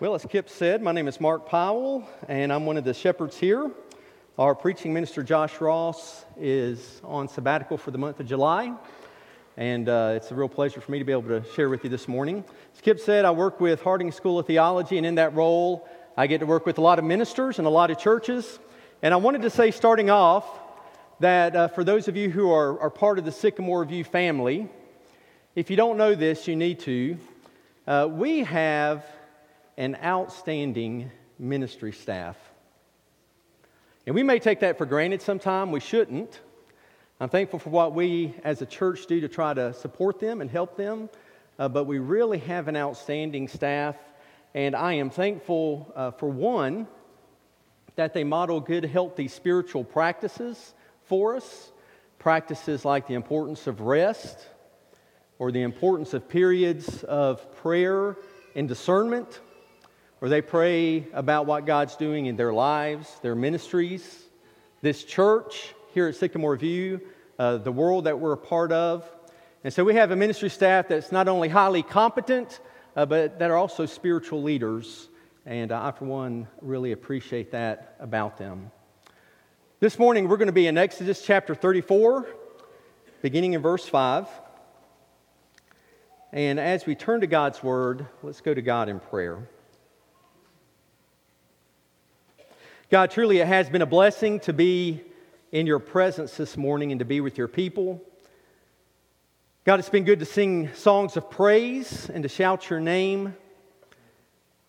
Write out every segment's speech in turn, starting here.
Well, as Kip said, my name is Mark Powell, and I'm one of the shepherds here. Our preaching minister, Josh Ross, is on sabbatical for the month of July, and uh, it's a real pleasure for me to be able to share with you this morning. As Kip said, I work with Harding School of Theology, and in that role, I get to work with a lot of ministers and a lot of churches. And I wanted to say, starting off, that uh, for those of you who are, are part of the Sycamore View family, if you don't know this, you need to. Uh, we have an outstanding ministry staff. And we may take that for granted sometime, we shouldn't. I'm thankful for what we as a church do to try to support them and help them, uh, but we really have an outstanding staff. And I am thankful uh, for one, that they model good, healthy spiritual practices for us. Practices like the importance of rest or the importance of periods of prayer and discernment where they pray about what God's doing in their lives, their ministries, this church here at Sycamore View, uh, the world that we're a part of. And so we have a ministry staff that's not only highly competent, uh, but that are also spiritual leaders. And I, for one, really appreciate that about them. This morning, we're going to be in Exodus chapter 34, beginning in verse 5. And as we turn to God's word, let's go to God in prayer. God, truly it has been a blessing to be in your presence this morning and to be with your people. God, it's been good to sing songs of praise and to shout your name.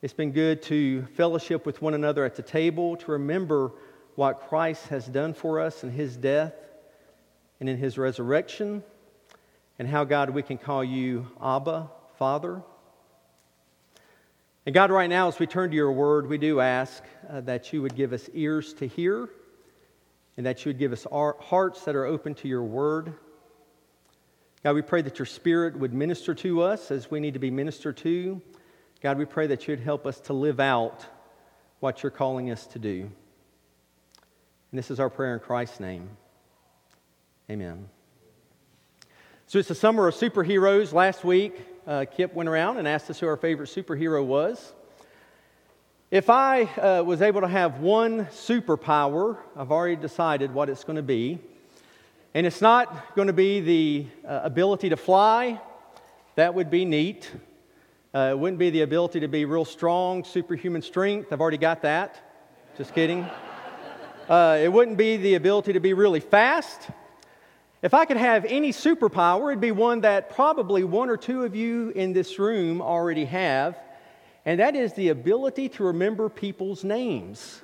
It's been good to fellowship with one another at the table, to remember what Christ has done for us in his death and in his resurrection, and how, God, we can call you Abba, Father. And God, right now, as we turn to your word, we do ask uh, that you would give us ears to hear and that you would give us hearts that are open to your word. God, we pray that your spirit would minister to us as we need to be ministered to. God, we pray that you'd help us to live out what you're calling us to do. And this is our prayer in Christ's name. Amen. So it's the summer of superheroes. Last week, uh, Kip went around and asked us who our favorite superhero was. If I uh, was able to have one superpower, I've already decided what it's going to be. And it's not going to be the uh, ability to fly, that would be neat. Uh, it wouldn't be the ability to be real strong, superhuman strength. I've already got that. Just kidding. Uh, it wouldn't be the ability to be really fast. If I could have any superpower, it'd be one that probably one or two of you in this room already have, and that is the ability to remember people's names.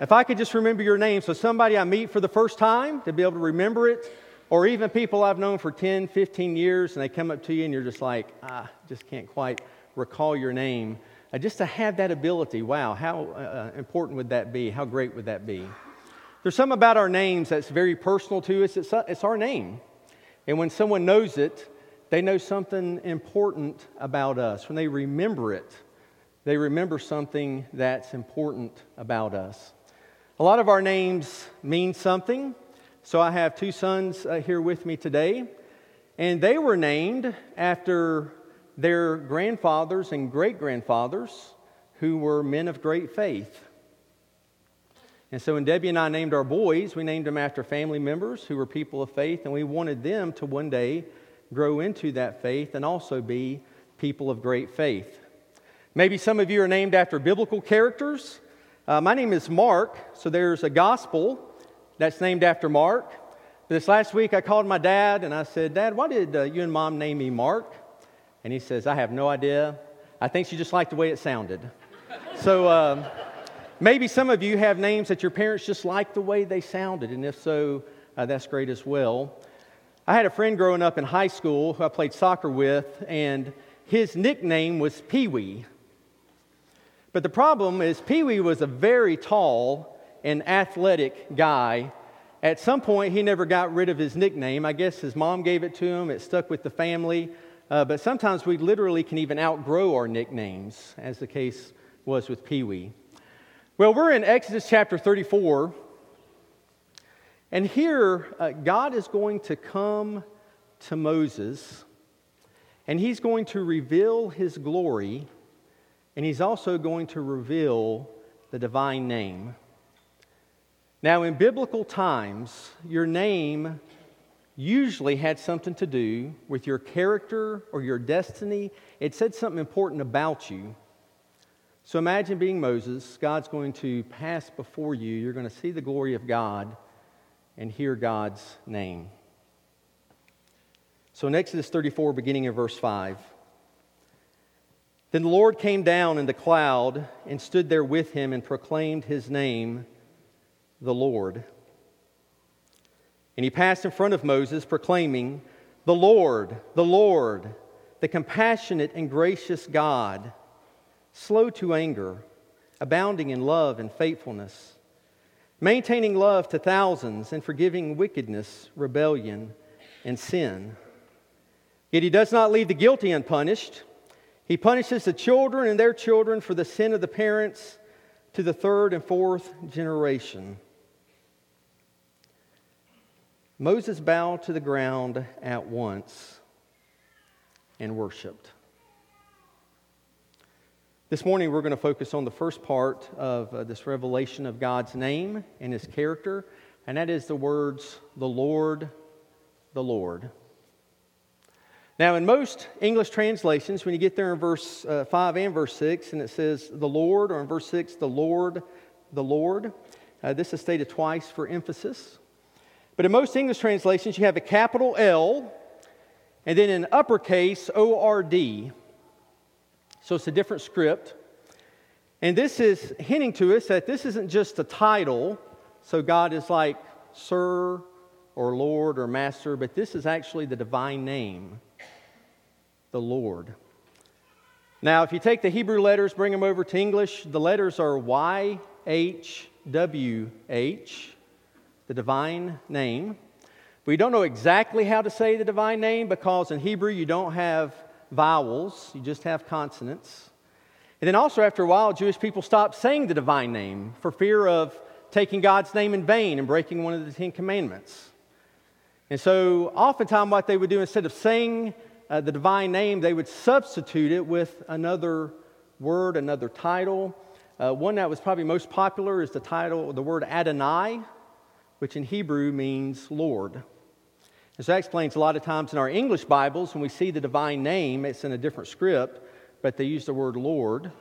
if I could just remember your name, so somebody I meet for the first time, to be able to remember it, or even people I've known for 10, 15 years, and they come up to you and you're just like, ah, just can't quite recall your name. Uh, just to have that ability, wow, how uh, uh important would that be? How great would that be? There's something about our names that's very personal to us. It's, it's our name. And when someone knows it, they know something important about us. When they remember it, they remember something that's important about us. A lot of our names mean something. So I have two sons uh, here with me today, and they were named after their grandfathers and great grandfathers who were men of great faith. And so when Debbie and I named our boys, we named them after family members who were people of faith, and we wanted them to one day grow into that faith and also be people of great faith. Maybe some of you are named after biblical characters. Uh, my name is Mark, so there's a gospel that's named after Mark. This last week, I called my dad and I said, Dad, why did uh, you and mom name me Mark? And he says, I have no idea. I think she just liked the way it sounded. so, um, Maybe some of you have names that your parents just liked the way they sounded, and if so, uh, that's great as well. I had a friend growing up in high school who I played soccer with, and his nickname was Pee Wee. But the problem is, Pee Wee was a very tall and athletic guy. At some point, he never got rid of his nickname. I guess his mom gave it to him, it stuck with the family. Uh, but sometimes we literally can even outgrow our nicknames, as the case was with Pee Wee. Well, we're in Exodus chapter 34, and here uh, God is going to come to Moses, and he's going to reveal his glory and he's also going to reveal the divine name. Now, in biblical times, your name usually had something to do with your character or your destiny. It said something important about you. So imagine being Moses. God's going to pass before you. You're going to see the glory of God and hear God's name. So in Exodus 34, beginning in verse 5. Then the Lord came down in the cloud and stood there with him and proclaimed his name, the Lord. And he passed in front of Moses, proclaiming, The Lord, the Lord, the compassionate and gracious God, slow to anger, abounding in love and faithfulness, maintaining love to thousands, and forgiving wickedness, rebellion, and sin. Yet he does not leave the guilty unpunished. He punishes the children and their children for the sin of the parents to the third and fourth generation. Moses bowed to the ground at once and worshiped. This morning, we're going to focus on the first part of uh, this revelation of God's name and his character, and that is the words, the Lord, the Lord. Now, in most English translations, when you get there in verse uh, 5 and verse 6, and it says the Lord, or in verse 6, the Lord, the Lord, uh, this is stated twice for emphasis. But in most English translations, you have a capital L and then an uppercase O R D. So it's a different script. And this is hinting to us that this isn't just a title, so God is like Sir or Lord or Master, but this is actually the divine name the Lord. Now, if you take the Hebrew letters, bring them over to English, the letters are Y, H, W, H, the divine name. We don't know exactly how to say the divine name because in Hebrew you don't have vowels, you just have consonants. And then also, after a while, Jewish people stopped saying the divine name for fear of taking God's name in vain and breaking one of the Ten Commandments. And so, oftentimes, what they would do instead of saying uh, the divine name, they would substitute it with another word, another title. Uh, one that was probably most popular is the title, the word Adonai, which in Hebrew means Lord. So that explains a lot of times in our English Bibles, when we see the divine name, it's in a different script, but they use the word Lord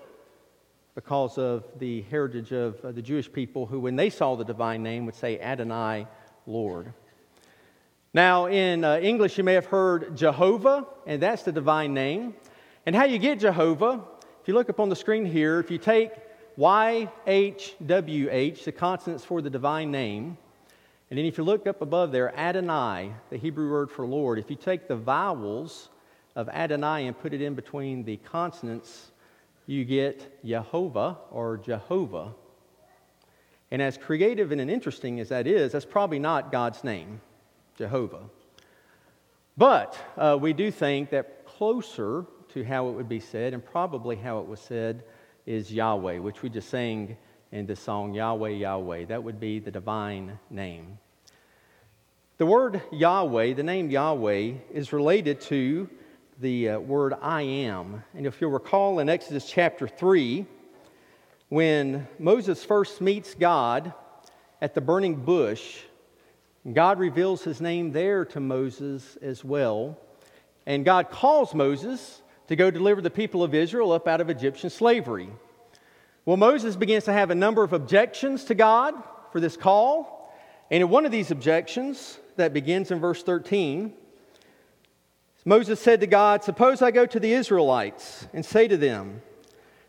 because of the heritage of the Jewish people who, when they saw the divine name, would say Adonai, Lord. Now, in uh, English, you may have heard Jehovah, and that's the divine name. And how you get Jehovah, if you look up on the screen here, if you take YHWH, the consonants for the divine name, and then if you look up above there, Adonai, the Hebrew word for Lord, if you take the vowels of Adonai and put it in between the consonants, you get Jehovah or Jehovah. And as creative and interesting as that is, that's probably not God's name. Jehovah. But uh, we do think that closer to how it would be said, and probably how it was said, is Yahweh, which we just sang in the song, Yahweh, Yahweh. That would be the divine name. The word Yahweh, the name Yahweh, is related to the uh, word I am. And if you'll recall in Exodus chapter 3, when Moses first meets God at the burning bush, God reveals his name there to Moses as well. And God calls Moses to go deliver the people of Israel up out of Egyptian slavery. Well, Moses begins to have a number of objections to God for this call. And in one of these objections, that begins in verse 13, Moses said to God, Suppose I go to the Israelites and say to them,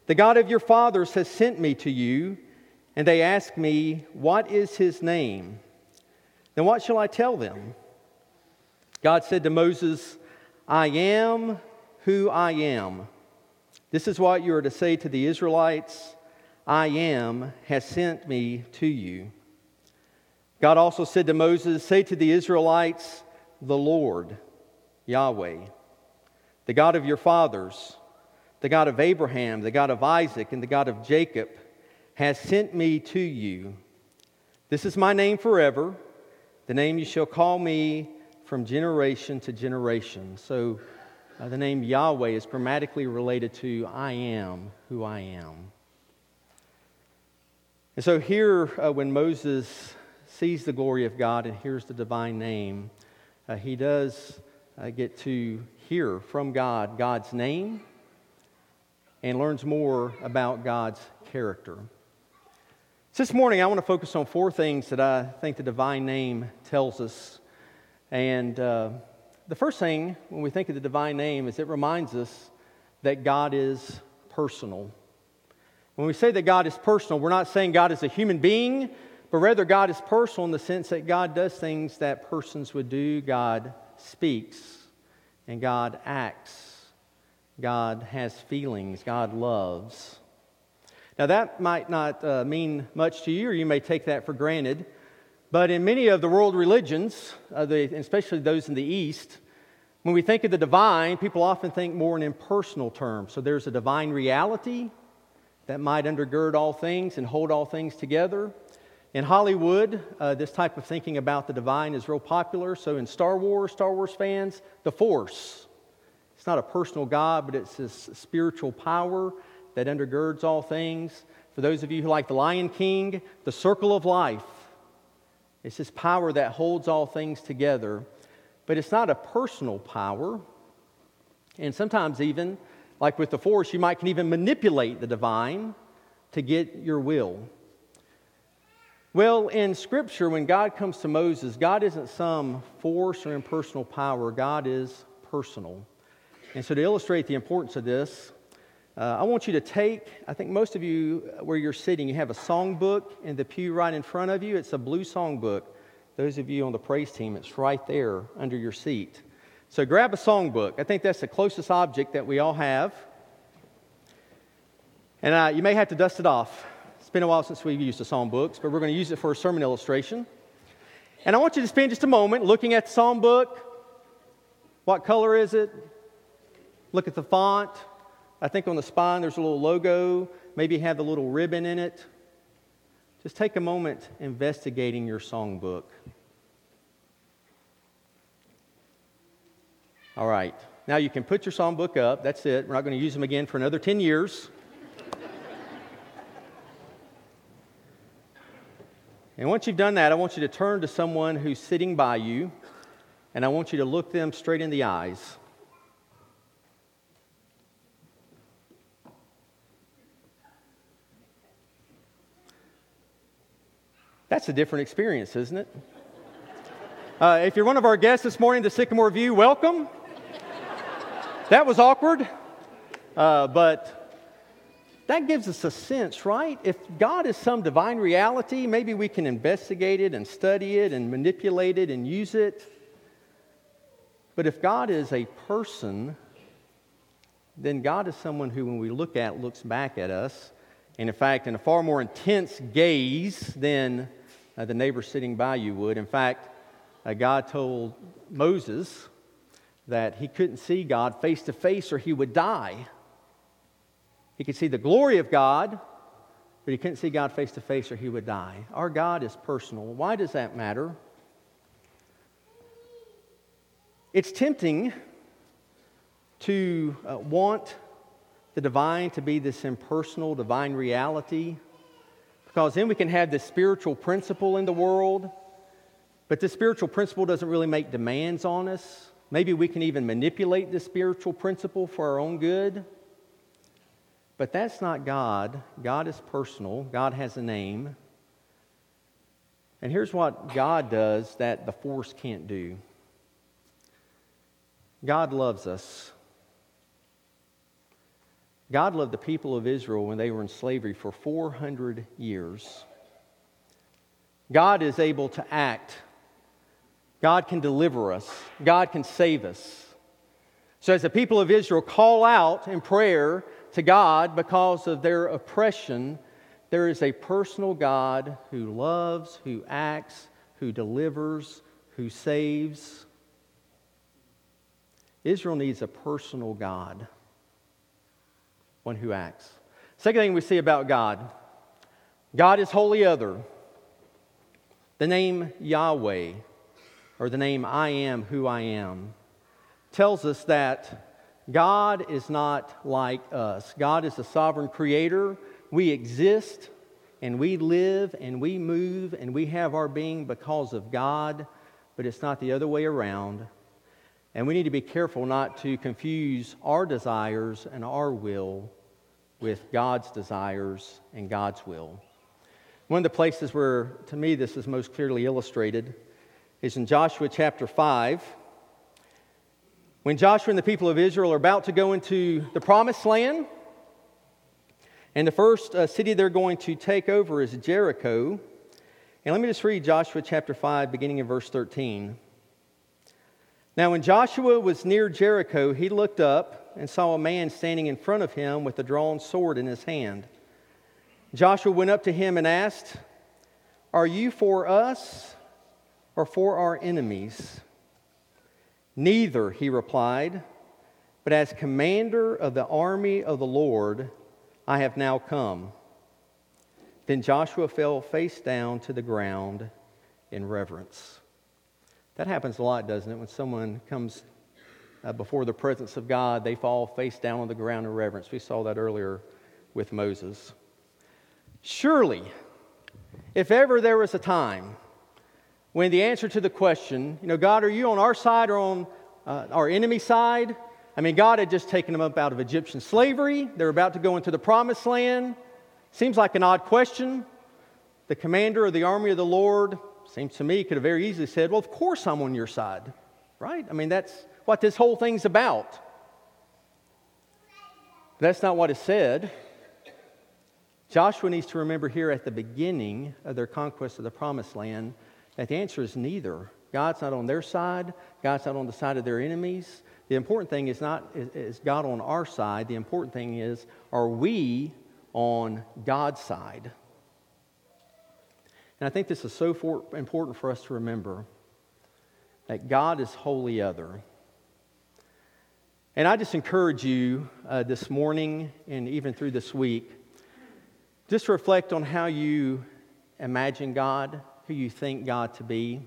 The God of your fathers has sent me to you, and they ask me, What is his name? Then what shall I tell them? God said to Moses, I am who I am. This is what you are to say to the Israelites I am has sent me to you. God also said to Moses, Say to the Israelites, The Lord, Yahweh, the God of your fathers, the God of Abraham, the God of Isaac, and the God of Jacob, has sent me to you. This is my name forever the name you shall call me from generation to generation. So, Uh, the name Yahweh is grammatically related to I am who I am. And so, here, uh, when Moses sees the glory of God and hears the divine name, uh, he does uh, get to hear from God God's name and learns more about God's character. So this morning, I want to focus on four things that I think the divine name tells us. And uh, the first thing, when we think of the divine name, is it reminds us that God is personal. When we say that God is personal, we're not saying God is a human being, but rather God is personal in the sense that God does things that persons would do. God speaks, and God acts. God has feelings, God loves. Now, that might not uh, mean much to you, or you may take that for granted. But in many of the world religions, uh, the, especially those in the East, when we think of the divine, people often think more in impersonal terms. So there's a divine reality that might undergird all things and hold all things together. In Hollywood, uh, this type of thinking about the divine is real popular. So in Star Wars, Star Wars fans, the Force it's not a personal God, but it's this spiritual power that undergirds all things. For those of you who like The Lion King, the circle of life. It's this power that holds all things together. But it's not a personal power. And sometimes, even, like with the force, you might can even manipulate the divine to get your will. Well, in Scripture, when God comes to Moses, God isn't some force or impersonal power, God is personal. And so, to illustrate the importance of this, uh, I want you to take, I think most of you, where you're sitting, you have a songbook in the pew right in front of you. It's a blue songbook. Those of you on the praise team, it's right there under your seat. So, grab a songbook. I think that's the closest object that we all have. And uh, you may have to dust it off. Been a while since we've used the psalm songbooks, but we're going to use it for a sermon illustration. And I want you to spend just a moment looking at the psalm songbook. What color is it? Look at the font. I think on the spine there's a little logo, maybe have the little ribbon in it. Just take a moment investigating your songbook. All right. Now you can put your songbook up. That's it. We're not going to use them again for another 10 years. And once you've done that, I want you to turn to someone who's sitting by you, and I want you to look them straight in the eyes. That's a different experience, isn't it? Uh, if you're one of our guests this morning, the Sycamore View, welcome. that was awkward, uh, but that gives us a sense, right? If God is some divine reality, maybe we can investigate it and study it and manipulate it and use it. But if God is a person, then God is someone who, when we look at, looks back at us. And in fact, in a far more intense gaze than uh, the neighbor sitting by you would. In fact, uh, God told Moses that he couldn't see God face to face or he would die. He could see the glory of God, but he couldn't see God face to face or he would die. Our God is personal. Why does that matter? It's tempting to uh, want the divine to be this impersonal, divine reality because then we can have this spiritual principle in the world, but this spiritual principle doesn't really make demands on us. Maybe we can even manipulate this spiritual principle for our own good. But that's not God. God is personal, God has a name. And here's what God does that the force can't do God loves us. God loved the people of Israel when they were in slavery for 400 years. God is able to act. God can deliver us. God can save us. So, as the people of Israel call out in prayer to God because of their oppression, there is a personal God who loves, who acts, who delivers, who saves. Israel needs a personal God one who acts. Second thing we see about God God is wholly other. The name Yahweh, or the name I am who I am, tells us that God is not like us. God is the sovereign creator. We exist and we live and we move and we have our being because of God, but it's not the other way around. And we need to be careful not to confuse our desires and our will with God's desires and God's will. One of the places where, to me, this is most clearly illustrated is in Joshua chapter 5. When Joshua and the people of Israel are about to go into the promised land, and the first uh, city they're going to take over is Jericho. And let me just read Joshua chapter 5, beginning in verse 13. Now, when Joshua was near Jericho, he looked up and saw a man standing in front of him with a drawn sword in his hand. Joshua went up to him and asked, Are you for us or for our enemies? Neither, he replied, but as commander of the army of the Lord, I have now come. Then Joshua fell face down to the ground in reverence. That happens a lot, doesn't it? When someone comes uh, before the presence of God, they fall face down on the ground in reverence. We saw that earlier with Moses. Surely, if ever there was a time when the answer to the question, you know, God, are you on our side or on uh, our enemy side? I mean, God had just taken them up out of Egyptian slavery. They're about to go into the promised land. Seems like an odd question. The commander of the army of the Lord Seems to me could have very easily said, Well, of course I'm on your side, right? I mean, that's what this whole thing's about. But that's not what is said. Joshua needs to remember here at the beginning of their conquest of the promised land that the answer is neither. God's not on their side, God's not on the side of their enemies. The important thing is not is God on our side. The important thing is, are we on God's side? And I think this is so for, important for us to remember that God is wholly other. And I just encourage you uh, this morning and even through this week, just reflect on how you imagine God, who you think God to be.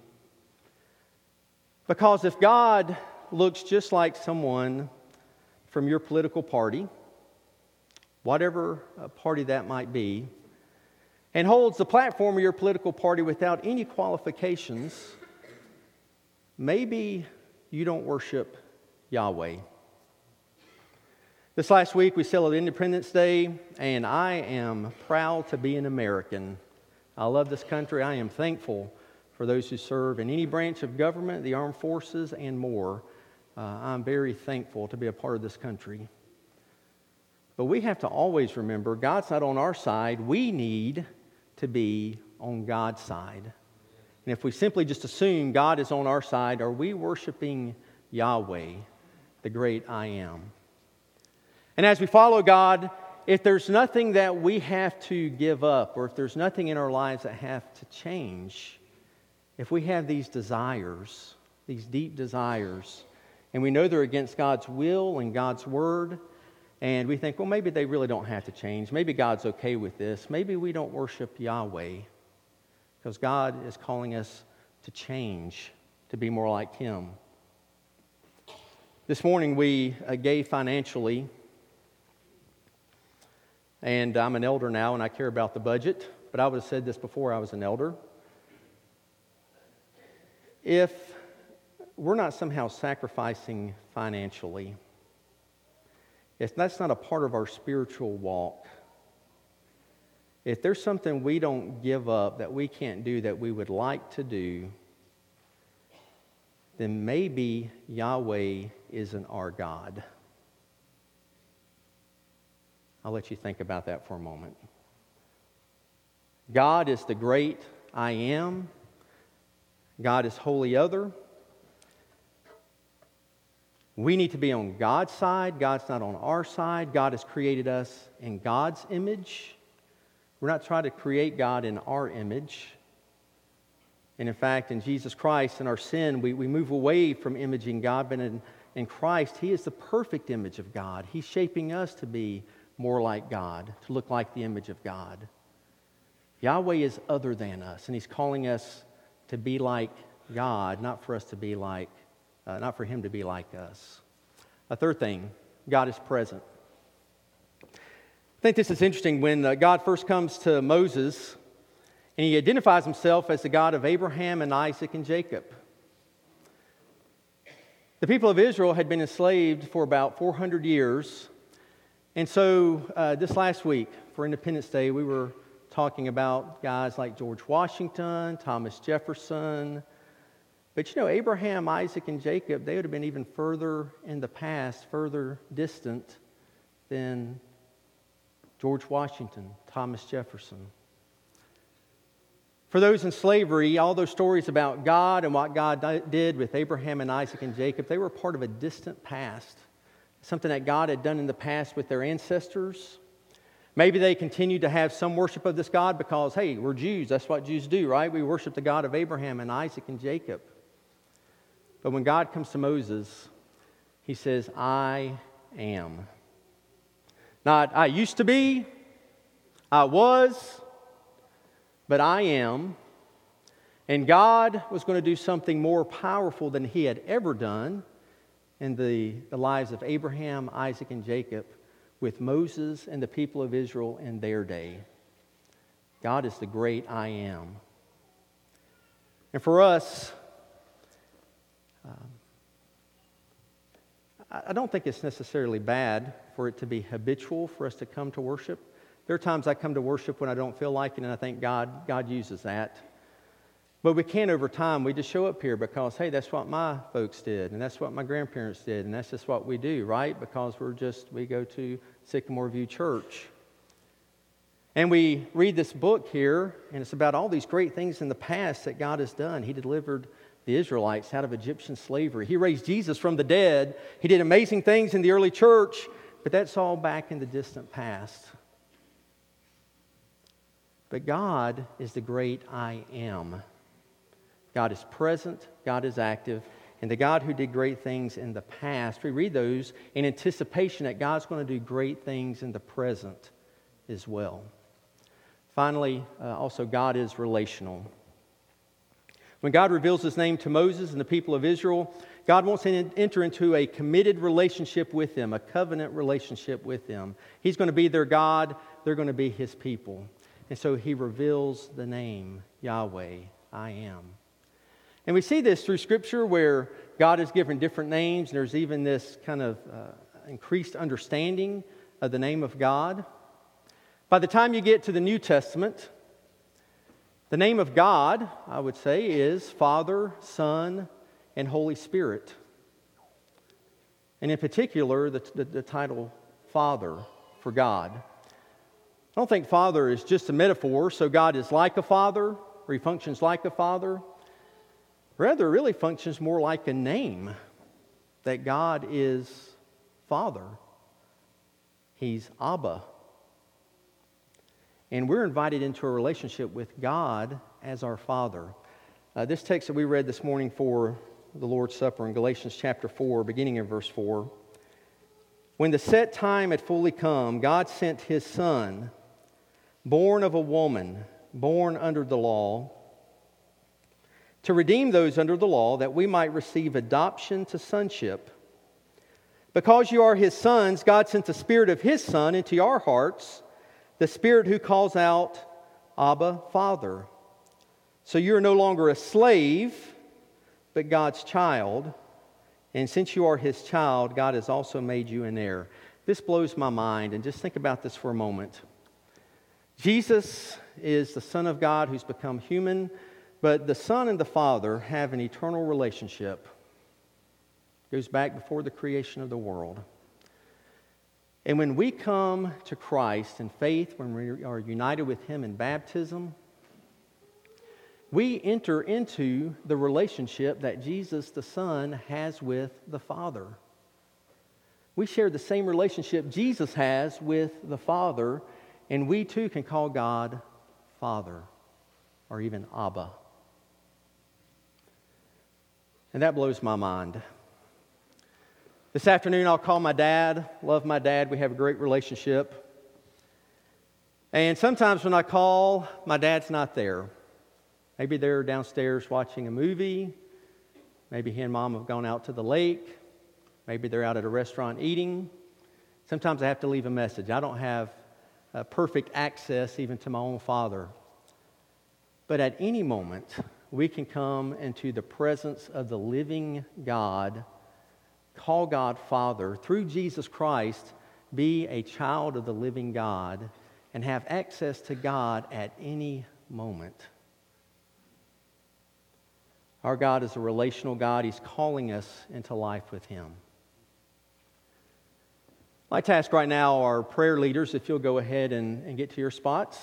Because if God looks just like someone from your political party, whatever party that might be, and holds the platform of your political party without any qualifications, maybe you don't worship Yahweh. This last week we celebrated Independence Day, and I am proud to be an American. I love this country. I am thankful for those who serve in any branch of government, the armed forces, and more. Uh, I'm very thankful to be a part of this country. But we have to always remember God's not on our side. We need to be on God's side. And if we simply just assume God is on our side, are we worshiping Yahweh, the great I am? And as we follow God, if there's nothing that we have to give up, or if there's nothing in our lives that have to change, if we have these desires, these deep desires, and we know they're against God's will and God's word, and we think, well, maybe they really don't have to change. Maybe God's okay with this. Maybe we don't worship Yahweh because God is calling us to change, to be more like Him. This morning we uh, gave financially, and I'm an elder now and I care about the budget, but I would have said this before I was an elder. If we're not somehow sacrificing financially, if that's not a part of our spiritual walk, if there's something we don't give up that we can't do that we would like to do, then maybe Yahweh isn't our God. I'll let you think about that for a moment. God is the great I am. God is wholly other. We need to be on God's side. God's not on our side. God has created us in God's image. We're not trying to create God in our image. And in fact, in Jesus Christ, in our sin, we, we move away from imaging God, but in, in Christ, He is the perfect image of God. He's shaping us to be more like God, to look like the image of God. Yahweh is other than us, and He's calling us to be like God, not for us to be like uh, not for him to be like us. A third thing God is present. I think this is interesting when uh, God first comes to Moses and he identifies himself as the God of Abraham and Isaac and Jacob. The people of Israel had been enslaved for about 400 years. And so, uh, this last week for Independence Day, we were talking about guys like George Washington, Thomas Jefferson. But you know, Abraham, Isaac, and Jacob, they would have been even further in the past, further distant than George Washington, Thomas Jefferson. For those in slavery, all those stories about God and what God did with Abraham and Isaac and Jacob, they were part of a distant past. Something that God had done in the past with their ancestors. Maybe they continued to have some worship of this God because, hey, we're Jews. That's what Jews do, right? We worship the God of Abraham and Isaac and Jacob. But when God comes to Moses, he says, I am. Not, I used to be, I was, but I am. And God was going to do something more powerful than he had ever done in the, the lives of Abraham, Isaac, and Jacob with Moses and the people of Israel in their day. God is the great I am. And for us, um, I don't think it's necessarily bad for it to be habitual for us to come to worship. There are times I come to worship when I don't feel like it, and I think God, God uses that. But we can't. over time. We just show up here because, hey, that's what my folks did, and that's what my grandparents did, and that's just what we do, right? Because we're just, we go to Sycamore View Church. And we read this book here, and it's about all these great things in the past that God has done. He delivered the Israelites out of Egyptian slavery, He raised Jesus from the dead. He did amazing things in the early church, but that's all back in the distant past. But God is the great I am. God is present, God is active, and the God who did great things in the past, we read those in anticipation that God's going to do great things in the present as well. Finally, uh, also, God is relational. When God reveals his name to Moses and the people of Israel, God wants to enter into a committed relationship with them, a covenant relationship with them. He's going to be their God, they're going to be his people. And so he reveals the name Yahweh, I am. And we see this through Scripture where God is given different names. And there's even this kind of uh, increased understanding of the name of God. By the time you get to the New Testament, the name of God, I would say, is Father, Son, and Holy Spirit. And in particular, the, the, the title Father for God. I don't think father is just a metaphor, so God is like a father, or he functions like a father. Rather, it really functions more like a name that God is Father. He's Abba. And we're invited into a relationship with God as our Father. Uh, this text that we read this morning for the Lord's Supper in Galatians chapter 4, beginning in verse 4. When the set time had fully come, God sent his Son born of a woman, born under the law, to redeem those under the law, that we might receive adoption to sonship. Because you are his sons, God sent the Spirit of his Son into our hearts, the Spirit who calls out, Abba, Father. So you are no longer a slave, but God's child. And since you are his child, God has also made you an heir. This blows my mind, and just think about this for a moment. Jesus is the Son of God who's become human, but the Son and the Father have an eternal relationship. It goes back before the creation of the world. And when we come to Christ in faith, when we are united with Him in baptism, we enter into the relationship that Jesus the Son has with the Father. We share the same relationship Jesus has with the Father and we too can call God Father or even Abba. And that blows my mind. This afternoon, I'll call my dad. Love my dad. We have a great relationship. And sometimes when I call, my dad's not there. Maybe they're downstairs watching a movie. Maybe he and mom have gone out to the lake. Maybe they're out at a restaurant eating. Sometimes I have to leave a message. I don't have uh, perfect access even to my own Father. But at any moment, we can come into the presence of the living God, call God Father, through Jesus Christ, be a child of the living God, and have access to God at any moment. Our God is a relational God. He's calling us into life with Him. My task right now are prayer leaders, if you'll go ahead and, and get to your spots,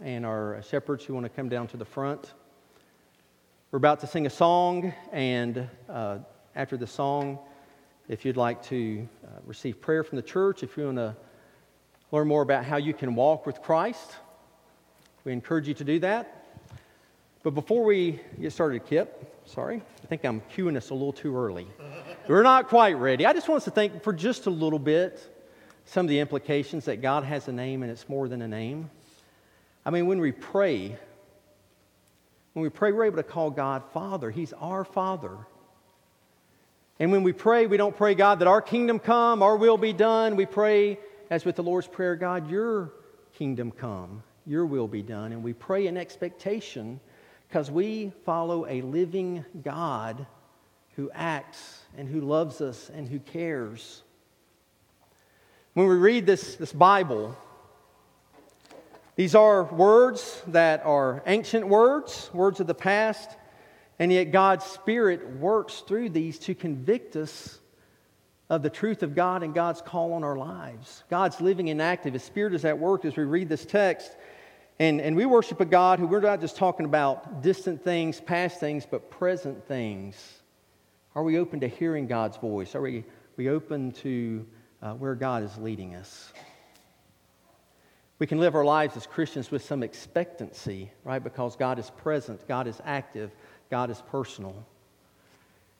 and our shepherds who want to come down to the front. We're about to sing a song, and uh, after the song, if you'd like to uh, receive prayer from the church, if you want to learn more about how you can walk with Christ, we encourage you to do that. But before we get started, Kip, sorry, I think I'm cueing us a little too early. We're not quite ready. I just want us to think for just a little bit some of the implications that God has a name and it's more than a name. I mean, when we pray, when we pray, we're able to call God Father. He's our Father. And when we pray, we don't pray, God, that our kingdom come, our will be done. We pray, as with the Lord's Prayer, God, your kingdom come, your will be done. And we pray in expectation because we follow a living God who acts and who loves us and who cares. When we read this, this Bible, these are words that are ancient words, words of the past, and yet God's Spirit works through these to convict us of the truth of God and God's call on our lives. God's living and active. His Spirit is at work as we read this text. And, and we worship a God who we're not just talking about distant things, past things, but present things. Are we open to hearing God's voice? Are we, we open to uh, where God is leading us? We can live our lives as Christians with some expectancy, right? Because God is present, God is active, God is personal.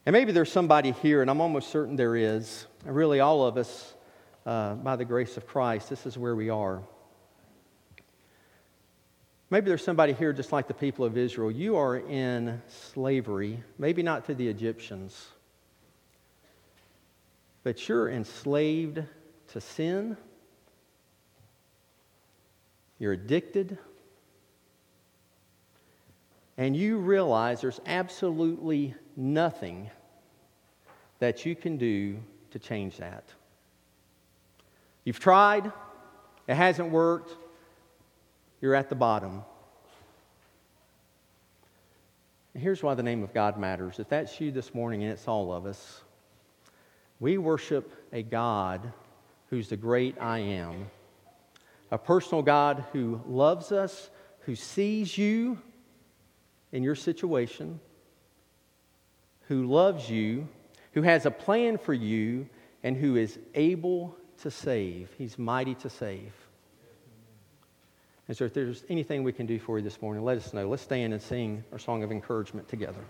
And maybe there's somebody here, and I'm almost certain there is, and really all of us, uh, by the grace of Christ, this is where we are. Maybe there's somebody here just like the people of Israel. You are in slavery, maybe not to the Egyptians, but you're enslaved to sin. You're addicted. And you realize there's absolutely nothing that you can do to change that. You've tried, it hasn't worked you're at the bottom. Here's why the name of God matters. If that's you this morning, and it's all of us, we worship a God who's the great I am, a personal God who loves us, who sees you in your situation, who loves you, who has a plan for you, and who is able to save. He's mighty to save. And so, if there's anything we can do for you this morning, let us know. Let's stand and sing our song of encouragement together.